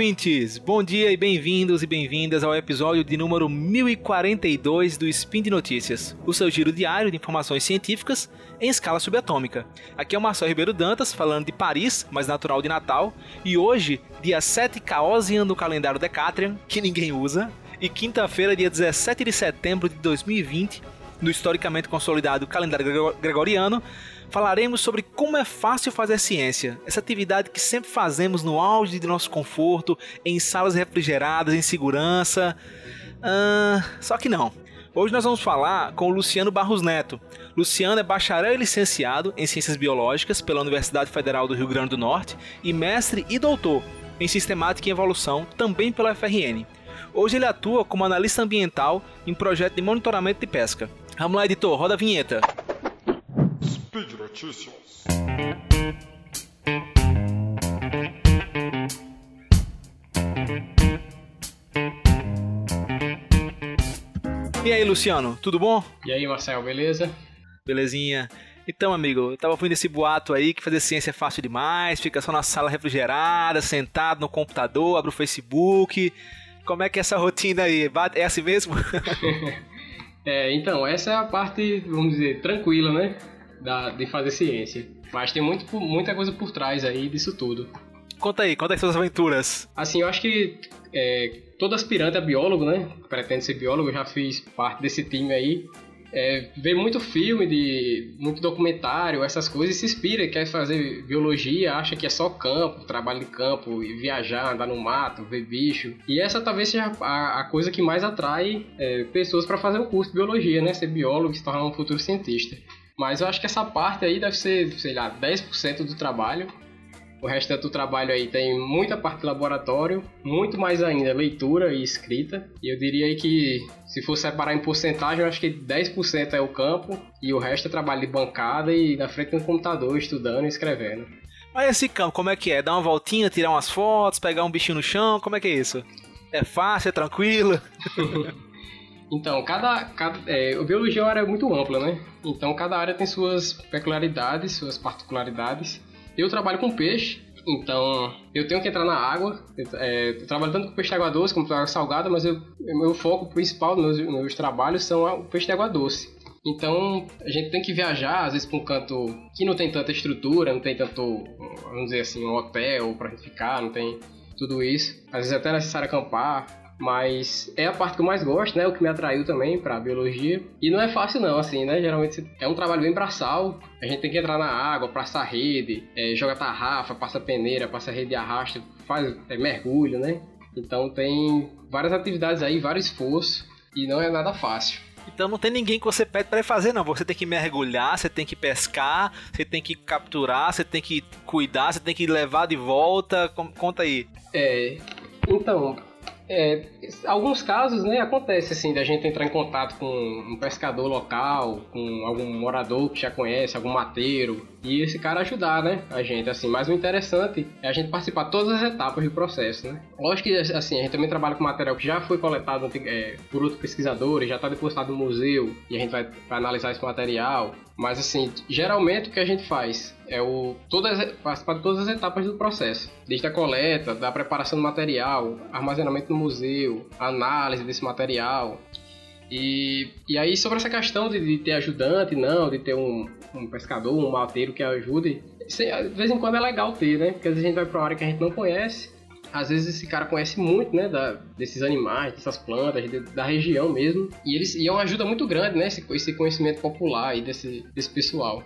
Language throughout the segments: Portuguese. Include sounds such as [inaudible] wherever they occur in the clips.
ouvintes! Bom dia e bem-vindos e bem-vindas ao episódio de número 1042 do Spin de Notícias, o seu giro diário de informações científicas em escala subatômica. Aqui é o Marcelo Ribeiro Dantas, falando de Paris, mas natural de Natal, e hoje, dia 7 Caosian do calendário Decatrian, que ninguém usa, e quinta-feira, dia 17 de setembro de 2020, no historicamente consolidado calendário gregoriano, falaremos sobre como é fácil fazer ciência, essa atividade que sempre fazemos no auge de nosso conforto, em salas refrigeradas, em segurança. Uh, só que não. Hoje nós vamos falar com o Luciano Barros Neto. Luciano é bacharel e licenciado em Ciências Biológicas pela Universidade Federal do Rio Grande do Norte e mestre e doutor em Sistemática e Evolução também pela FRN. Hoje ele atua como analista ambiental em projeto de monitoramento de pesca. Vamos lá, editor, roda a vinheta. Speed Notícias. E aí, Luciano, tudo bom? E aí, Marcel, beleza? Belezinha. Então, amigo, eu tava ouvindo esse boato aí que fazer ciência é fácil demais, fica só na sala refrigerada, sentado no computador, abre o Facebook. Como é que é essa rotina aí? É assim mesmo? [laughs] é, então, essa é a parte, vamos dizer, tranquila, né? da, de fazer ciência. Mas tem muito, muita coisa por trás aí disso tudo. Conta aí, conta aí suas aventuras. Assim, eu acho que é, todo aspirante a biólogo, né? Pretende ser biólogo, eu já fiz parte desse time aí. É, vê muito filme, de muito documentário, essas coisas, e se inspira, quer fazer biologia, acha que é só campo, trabalho de campo, e viajar, andar no mato, ver bicho. E essa talvez seja a, a coisa que mais atrai é, pessoas para fazer o curso de biologia, né? Ser biólogo se tornar um futuro cientista. Mas eu acho que essa parte aí deve ser, sei lá, 10% do trabalho. O resto do trabalho aí tem muita parte de laboratório, muito mais ainda leitura e escrita. E eu diria aí que se for separar em porcentagem, eu acho que 10% é o campo e o resto é trabalho de bancada e na frente do computador, estudando e escrevendo. Mas esse campo, como é que é? Dar uma voltinha, tirar umas fotos, pegar um bichinho no chão, como é que é isso? É fácil, é tranquilo? [laughs] [laughs] Então, cada, cada é, a biologia é uma área muito ampla, né? Então, cada área tem suas peculiaridades, suas particularidades. Eu trabalho com peixe, então eu tenho que entrar na água. É, eu trabalho tanto com peixe de água doce como com água salgada, mas eu, meu foco principal nos meus, meus trabalhos são o peixe de água doce. Então a gente tem que viajar, às vezes, para um canto que não tem tanta estrutura, não tem tanto, vamos dizer assim, um hotel para ficar, não tem tudo isso. Às vezes é até necessário acampar. Mas é a parte que eu mais gosto, né? O que me atraiu também pra biologia. E não é fácil não, assim, né? Geralmente é um trabalho bem braçal. A gente tem que entrar na água, passar rede, é, joga tarrafa, passa peneira, passa rede de arrasto, faz é, mergulho, né? Então tem várias atividades aí, vários esforço. E não é nada fácil. Então não tem ninguém que você pede para fazer, não. Você tem que mergulhar, você tem que pescar, você tem que capturar, você tem que cuidar, você tem que levar de volta. Conta aí. É. Então, é, alguns casos, né, acontece assim, da gente entrar em contato com um pescador local, com algum morador que já conhece, algum mateiro, e esse cara ajudar, né, a gente, assim. Mas o interessante é a gente participar de todas as etapas do processo, né. Lógico que, assim, a gente também trabalha com material que já foi coletado é, por outros pesquisadores, já está depositado no museu, e a gente vai, vai analisar esse material. Mas assim, geralmente o que a gente faz é o todas participar de todas as etapas do processo, desde a coleta, da preparação do material, armazenamento no museu, análise desse material. E, e aí sobre essa questão de, de ter ajudante, não, de ter um, um pescador, um mateiro que ajude, de vez em quando é legal ter, né? Porque às vezes a gente vai para uma área que a gente não conhece às vezes esse cara conhece muito, né, da, desses animais, dessas plantas, de, da região mesmo, e eles e é uma ajuda muito grande, né, esse, esse conhecimento popular aí desse, desse pessoal.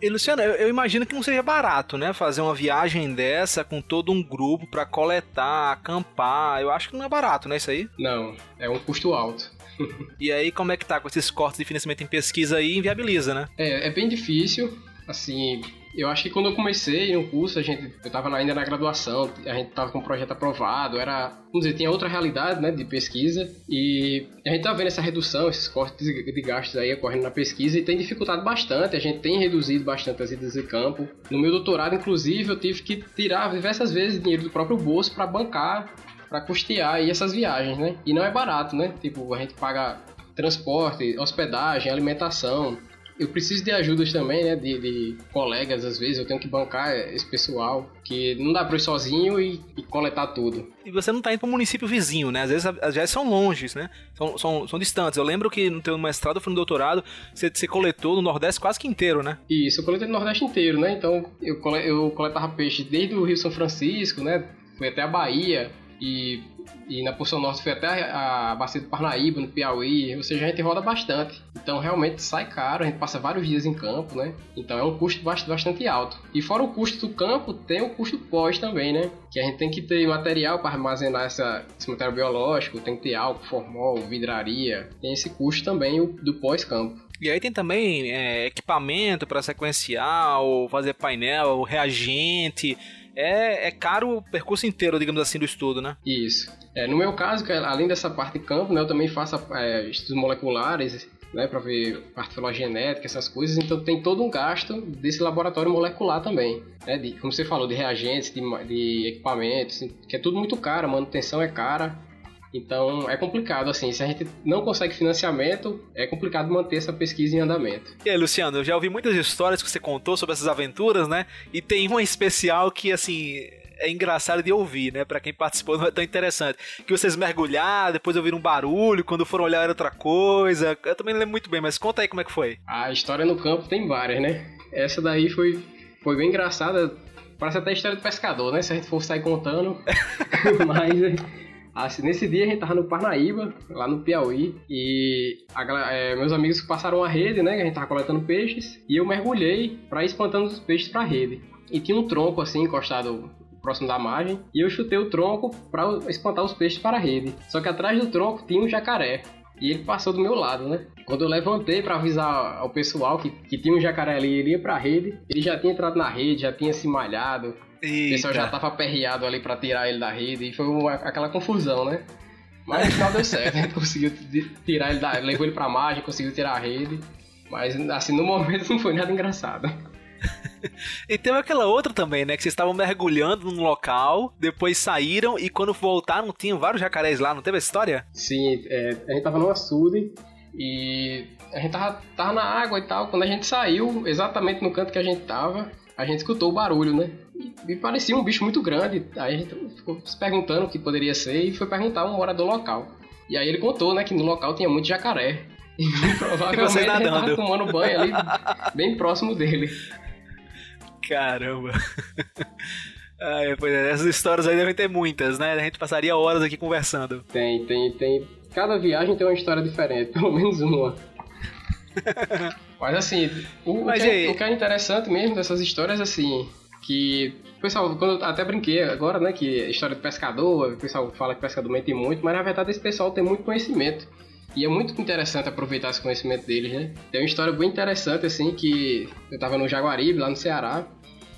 E Luciano, eu, eu, imagino que não seja barato, né? Fazer uma viagem dessa com todo um grupo para coletar, acampar. Eu acho que não é barato, né? Isso aí? Não, é um custo alto. [laughs] e aí, como é que tá com esses cortes de financiamento em pesquisa aí? Inviabiliza, né? É, é bem difícil. Assim, eu acho que quando eu comecei no curso, a gente, eu estava ainda na graduação, a gente estava com o projeto aprovado, era, vamos dizer, tinha outra realidade, né, de pesquisa, e a gente tá vendo essa redução, esses cortes de gastos aí ocorrendo na pesquisa, e tem dificultado bastante, a gente tem reduzido bastante as idas de campo. No meu doutorado, inclusive, eu tive que tirar diversas vezes dinheiro do próprio bolso para bancar, para custear aí essas viagens, né, e não é barato, né, tipo, a gente paga transporte, hospedagem, alimentação, eu preciso de ajudas também, né? De, de, colegas, às vezes, eu tenho que bancar esse pessoal, que não dá pra ir sozinho e, e coletar tudo. E você não tá indo pro município vizinho, né? Às vezes, às vezes são longes, né? São, são, são distantes. Eu lembro que no teu mestrado, foi no doutorado, você, você coletou no Nordeste quase que inteiro, né? Isso, eu coletei no Nordeste inteiro, né? Então, eu, eu coletava peixe desde o Rio São Francisco, né? Fui até a Bahia e e na porção norte foi até a, a Bacia do Parnaíba, no Piauí, ou seja, a gente roda bastante. Então realmente sai caro, a gente passa vários dias em campo, né? Então é um custo bastante alto. E fora o custo do campo, tem o custo pós também, né? Que a gente tem que ter material para armazenar essa, esse material biológico, tem que ter álcool, formol, vidraria. Tem esse custo também do pós-campo. E aí tem também é, equipamento para sequenciar, ou fazer painel, reagente é, é caro o percurso inteiro, digamos assim, do estudo, né? Isso. É, no meu caso, é, além dessa parte de campo, né, eu também faço é, estudos moleculares, né, para ver parte filogenética, essas coisas, então tem todo um gasto desse laboratório molecular também, né, de, como você falou, de reagentes, de, de equipamentos, que é tudo muito caro, a manutenção é cara, então é complicado, assim, se a gente não consegue financiamento, é complicado manter essa pesquisa em andamento. E aí, Luciano, eu já ouvi muitas histórias que você contou sobre essas aventuras, né? E tem uma especial que, assim, é engraçado de ouvir, né? Para quem participou não é tão interessante. Que vocês mergulharam, depois ouviram um barulho, quando foram olhar era outra coisa. Eu também não lembro muito bem, mas conta aí como é que foi. A história no campo tem várias, né? Essa daí foi, foi bem engraçada. Parece até a história do pescador, né? Se a gente for sair contando. [laughs] [laughs] mas Assim, nesse dia a gente tava no Parnaíba, lá no Piauí, e a, é, meus amigos passaram a rede, né? A gente tava coletando peixes, e eu mergulhei para ir espantando os peixes pra rede. E tinha um tronco assim encostado próximo da margem, e eu chutei o tronco para espantar os peixes para a rede. Só que atrás do tronco tinha um jacaré. E ele passou do meu lado, né? Quando eu levantei para avisar ao pessoal que, que tinha um jacaré ali ele ia pra rede, ele já tinha entrado na rede, já tinha se malhado, Eita. O pessoal já tava aperreado ali para tirar ele da rede e foi uma, aquela confusão, né? Mas no final deu certo, a [laughs] gente conseguiu tirar ele da. levou ele pra margem, conseguiu tirar a rede. Mas assim, no momento [laughs] não foi nada engraçado. [laughs] e tem aquela outra também, né? Que vocês estavam mergulhando num local, depois saíram e quando voltaram tinham vários jacarés lá, não teve essa história? Sim, é, a gente tava no açude e a gente tava, tava na água e tal. Quando a gente saiu, exatamente no canto que a gente tava, a gente escutou o barulho, né? E parecia um bicho muito grande. Aí a gente ficou se perguntando o que poderia ser e foi perguntar a um morador local. E aí ele contou, né, que no local tinha muito jacaré. [laughs] E provavelmente ele tava tomando banho ali [laughs] bem próximo dele. Caramba. [laughs] Ah, pois é, essas histórias aí devem ter muitas, né? A gente passaria horas aqui conversando. Tem, tem, tem. Cada viagem tem uma história diferente, pelo menos uma. Mas assim, o, Mas o, que é, o, que é, interessante mesmo dessas histórias, assim, que pessoal, quando eu até brinquei agora, né, que história do pescador, o pessoal fala que pescador mente muito, mas na verdade esse pessoal tem muito conhecimento. E é muito interessante aproveitar esse conhecimento deles, né? Tem uma história bem interessante, assim, que eu tava no Jaguaribe, lá no Ceará,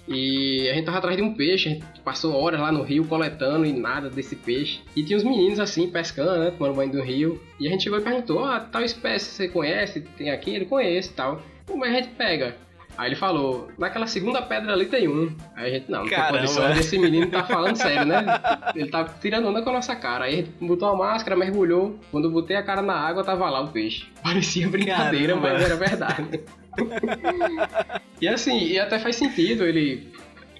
e a gente tava atrás de um peixe, a gente passou horas lá no rio coletando e nada desse peixe. E tinha uns meninos assim, pescando, né? Tomando banho do rio. E a gente chegou e perguntou: Ah, tal espécie você conhece? Tem aqui? Ele conhece e tal. Como é a gente pega? Aí ele falou, naquela segunda pedra ali tem um. Aí a gente, não, não tem condição desse menino tá falando sério, né? Ele tá tirando onda com a nossa cara. Aí a gente botou a máscara, mergulhou. Quando eu botei a cara na água, tava lá o peixe. [laughs] Parecia brincadeira, Caramba. mas era verdade. e assim, e até faz sentido ele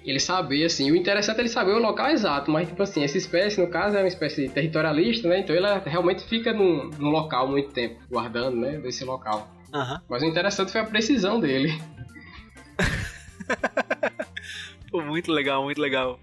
ele saber, assim, o interessante é ele saber o local exato, mas, tipo assim, essa espécie, no caso, é uma espécie territorialista, né, então ela realmente fica num, num local muito tempo, guardando, né, desse local. Uhum. Mas o interessante foi a precisão dele. [laughs] Pô, muito legal, muito legal.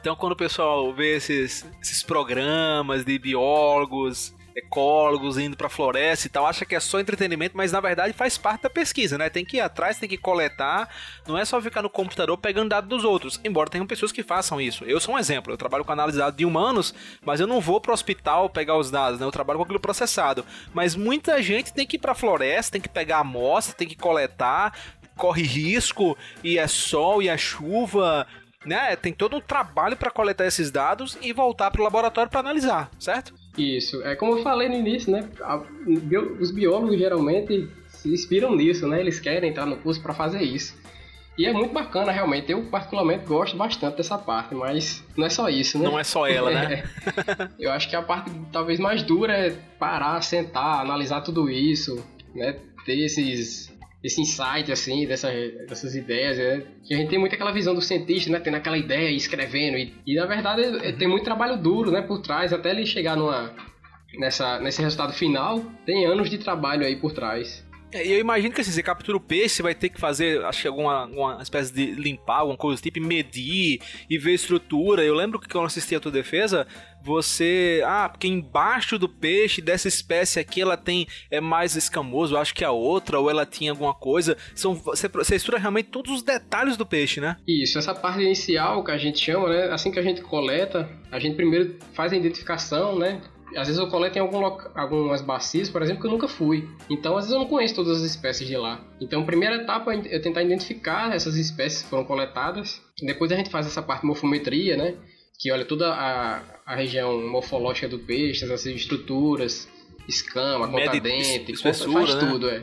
Então, quando o pessoal vê esses, esses programas de biólogos, ecólogos indo pra floresta e tal, acha que é só entretenimento, mas na verdade faz parte da pesquisa, né? Tem que ir atrás, tem que coletar, não é só ficar no computador pegando dados dos outros, embora tenham pessoas que façam isso. Eu sou um exemplo, eu trabalho com análise de dados de humanos, mas eu não vou pro hospital pegar os dados, né? Eu trabalho com aquilo processado. Mas muita gente tem que ir pra floresta, tem que pegar amostra, tem que coletar, corre risco, e é sol, e é chuva, né? Tem todo um trabalho para coletar esses dados e voltar para o laboratório para analisar, certo? Isso. É como eu falei no início, né? Os biólogos geralmente se inspiram nisso, né? Eles querem entrar no curso para fazer isso. E é muito bacana, realmente. Eu, particularmente, gosto bastante dessa parte, mas não é só isso, né? Não é só ela, né? [laughs] eu acho que a parte talvez mais dura é parar, sentar, analisar tudo isso, né? Ter esses esse insight, assim, dessa, dessas ideias, né? Que a gente tem muito aquela visão do cientista, né? Tendo aquela ideia escrevendo. E, e na verdade é, tem muito trabalho duro, né? Por trás, até ele chegar numa, nessa, nesse resultado final, tem anos de trabalho aí por trás. É, eu imagino que assim, você captura o peixe, você vai ter que fazer, acho que alguma, alguma espécie de limpar, alguma coisa do tipo, medir e ver estrutura. Eu lembro que quando assisti a tua defesa, você. Ah, porque embaixo do peixe dessa espécie aqui ela tem. É mais escamoso, acho que a outra, ou ela tinha alguma coisa. São, você, você estuda realmente todos os detalhes do peixe, né? Isso, essa parte inicial que a gente chama, né? Assim que a gente coleta, a gente primeiro faz a identificação, né? Às vezes eu coleto em algum algumas bacias, por exemplo, que eu nunca fui. Então, às vezes eu não conheço todas as espécies de lá. Então, a primeira etapa é tentar identificar essas espécies que foram coletadas. Depois a gente faz essa parte de morfometria, né? Que olha toda a, a região morfológica do peixe, as estruturas, escama, contadente, faz né? tudo, é.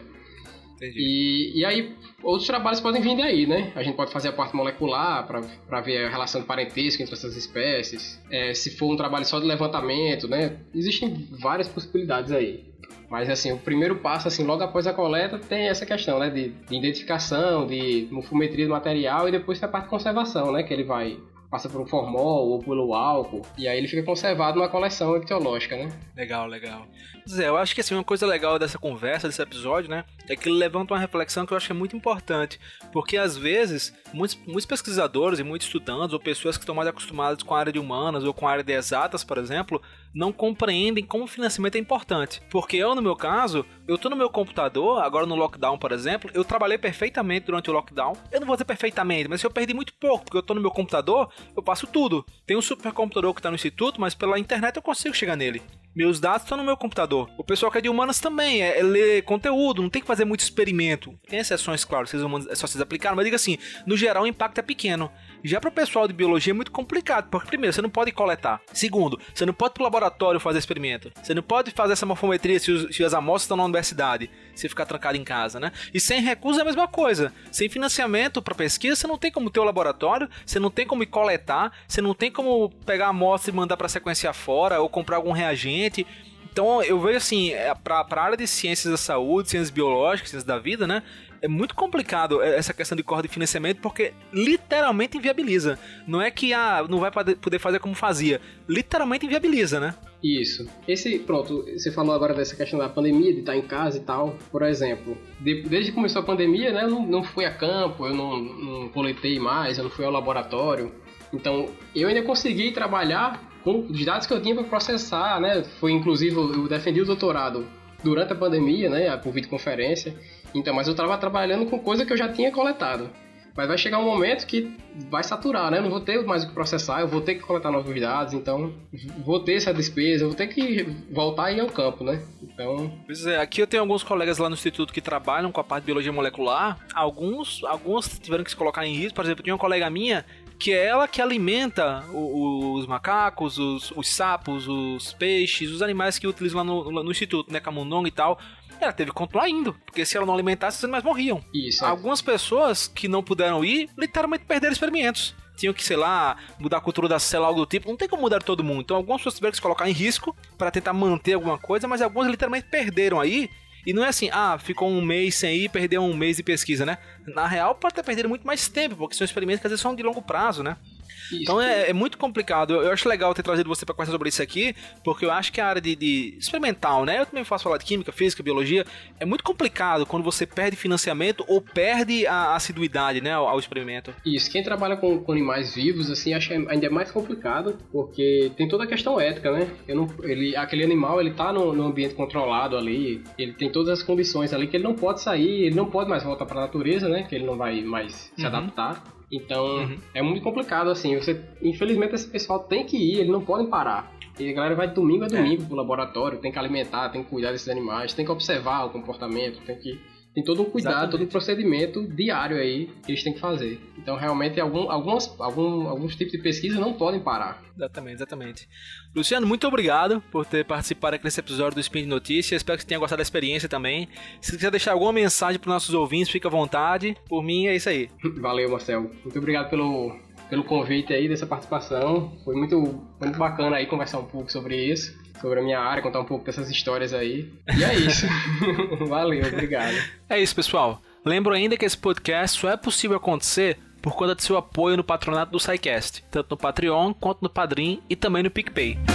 E, e aí, outros trabalhos podem vir daí, né? A gente pode fazer a parte molecular para ver a relação de parentesco entre essas espécies. É, se for um trabalho só de levantamento, né? Existem várias possibilidades aí. Mas assim, o primeiro passo, assim, logo após a coleta, tem essa questão, né? De, de identificação, de morfometria do material e depois tem a parte de conservação, né? Que ele vai passa por um formol ou pelo álcool, e aí ele fica conservado numa coleção ictiológica, né? Legal, legal. Zé, eu acho que assim, uma coisa legal dessa conversa, desse episódio, né, é que ele levanta uma reflexão que eu acho que é muito importante, porque às vezes muitos, muitos pesquisadores e muitos estudantes ou pessoas que estão mais acostumadas com a área de humanas ou com a área de exatas, por exemplo, não compreendem como o financiamento é importante. Porque eu, no meu caso, eu tô no meu computador, agora no lockdown, por exemplo, eu trabalhei perfeitamente durante o lockdown. Eu não vou dizer perfeitamente, mas se eu perdi muito pouco, porque eu tô no meu computador, eu passo tudo. Tem um supercomputador que tá no instituto, mas pela internet eu consigo chegar nele. Meus dados estão no meu computador. O pessoal que é de humanas também, é, é ler conteúdo, não tem que fazer muito experimento. Tem exceções, claro, vocês humanos, é só vocês aplicaram, mas diga assim, no geral o impacto é pequeno. Já para o pessoal de biologia é muito complicado, porque primeiro, você não pode coletar. Segundo, você não pode ir pro laboratório fazer experimento. Você não pode fazer essa morfometria se, os, se as amostras estão na universidade, se ficar trancado em casa, né? E sem recursos é a mesma coisa. Sem financiamento para pesquisa, você não tem como ter o laboratório, você não tem como coletar, você não tem como pegar a amostra e mandar para sequenciar fora ou comprar algum reagente. Então eu vejo assim, é, para a área de ciências da saúde, ciências biológicas, ciências da vida, né? é muito complicado essa questão de corda de financiamento porque literalmente inviabiliza. Não é que ah, não vai poder fazer como fazia, literalmente inviabiliza, né? Isso. Esse, pronto, você falou agora dessa questão da pandemia, de estar em casa e tal. Por exemplo, de, desde que começou a pandemia, né, eu não, não fui a campo, eu não, não coletei mais, eu não fui ao laboratório. Então, eu ainda consegui trabalhar com os dados que eu tinha para processar, né? Foi inclusive eu defendi o doutorado durante a pandemia, né, por videoconferência. Então, mas eu estava trabalhando com coisa que eu já tinha coletado. Mas vai chegar um momento que vai saturar, né? Eu não vou ter mais o que processar, eu vou ter que coletar novos dados, então vou ter essa despesa, vou ter que voltar e ir ao campo, né? Então. Pois é, aqui eu tenho alguns colegas lá no instituto que trabalham com a parte de biologia molecular. Alguns, alguns tiveram que se colocar em risco. Por exemplo, tinha uma colega minha que é ela que alimenta os macacos, os, os sapos, os peixes, os animais que utilizam lá no, no instituto, né? Camundongo e tal ela teve que continuar indo, porque se ela não alimentasse, os animais morriam. Isso. É. Algumas pessoas que não puderam ir, literalmente perderam experimentos. Tinham que, sei lá, mudar a cultura da célula, algo do tipo. Não tem como mudar todo mundo. Então, algumas pessoas tiveram que se colocar em risco para tentar manter alguma coisa, mas algumas literalmente perderam aí. E não é assim, ah, ficou um mês sem ir, perdeu um mês de pesquisa, né? Na real, pode ter perdido muito mais tempo, porque são experimentos que às vezes são de longo prazo, né? Isso. Então é, é, muito complicado. Eu, eu, acho legal ter trazido você para conversar sobre isso aqui, porque eu acho que a área de, de, experimental, né? Eu também faço falar de química, física, biologia. É muito complicado quando você perde financiamento ou perde a assiduidade, né, ao, ao experimento. Isso. Quem trabalha com, com, animais vivos, assim, acho ainda é mais complicado, porque tem toda a questão ética, né? Não, ele, aquele animal, ele tá no, no ambiente controlado ali, ele tem todas as condições ali que ele não pode sair, ele não pode mais voltar para a natureza, né? Que ele não vai mais se uhum. adaptar. Então uhum. é muito complicado assim. Você, infelizmente esse pessoal tem que ir, eles não podem parar. E a galera vai de domingo a domingo é. pro laboratório, tem que alimentar, tem que cuidar desses animais, tem que observar o comportamento, tem que tem todo um cuidado, Exatamente. todo um procedimento diário aí que eles têm que fazer. Então, realmente, algum, algumas, algum, alguns tipos de pesquisa não podem parar. Exatamente, exatamente. Luciano, muito obrigado por ter participado aqui nesse episódio do Spin de Notícias. Espero que você tenha gostado da experiência também. Se quiser deixar alguma mensagem para os nossos ouvintes, fica à vontade. Por mim, é isso aí. [laughs] Valeu, Marcel. Muito obrigado pelo, pelo convite aí dessa participação. Foi muito, muito bacana aí conversar um pouco sobre isso sobre a minha área, contar um pouco dessas histórias aí. E é isso. [laughs] Valeu, obrigado. É isso, pessoal. Lembro ainda que esse podcast só é possível acontecer por conta de seu apoio no patronato do SciCast, tanto no Patreon quanto no Padrim e também no PicPay.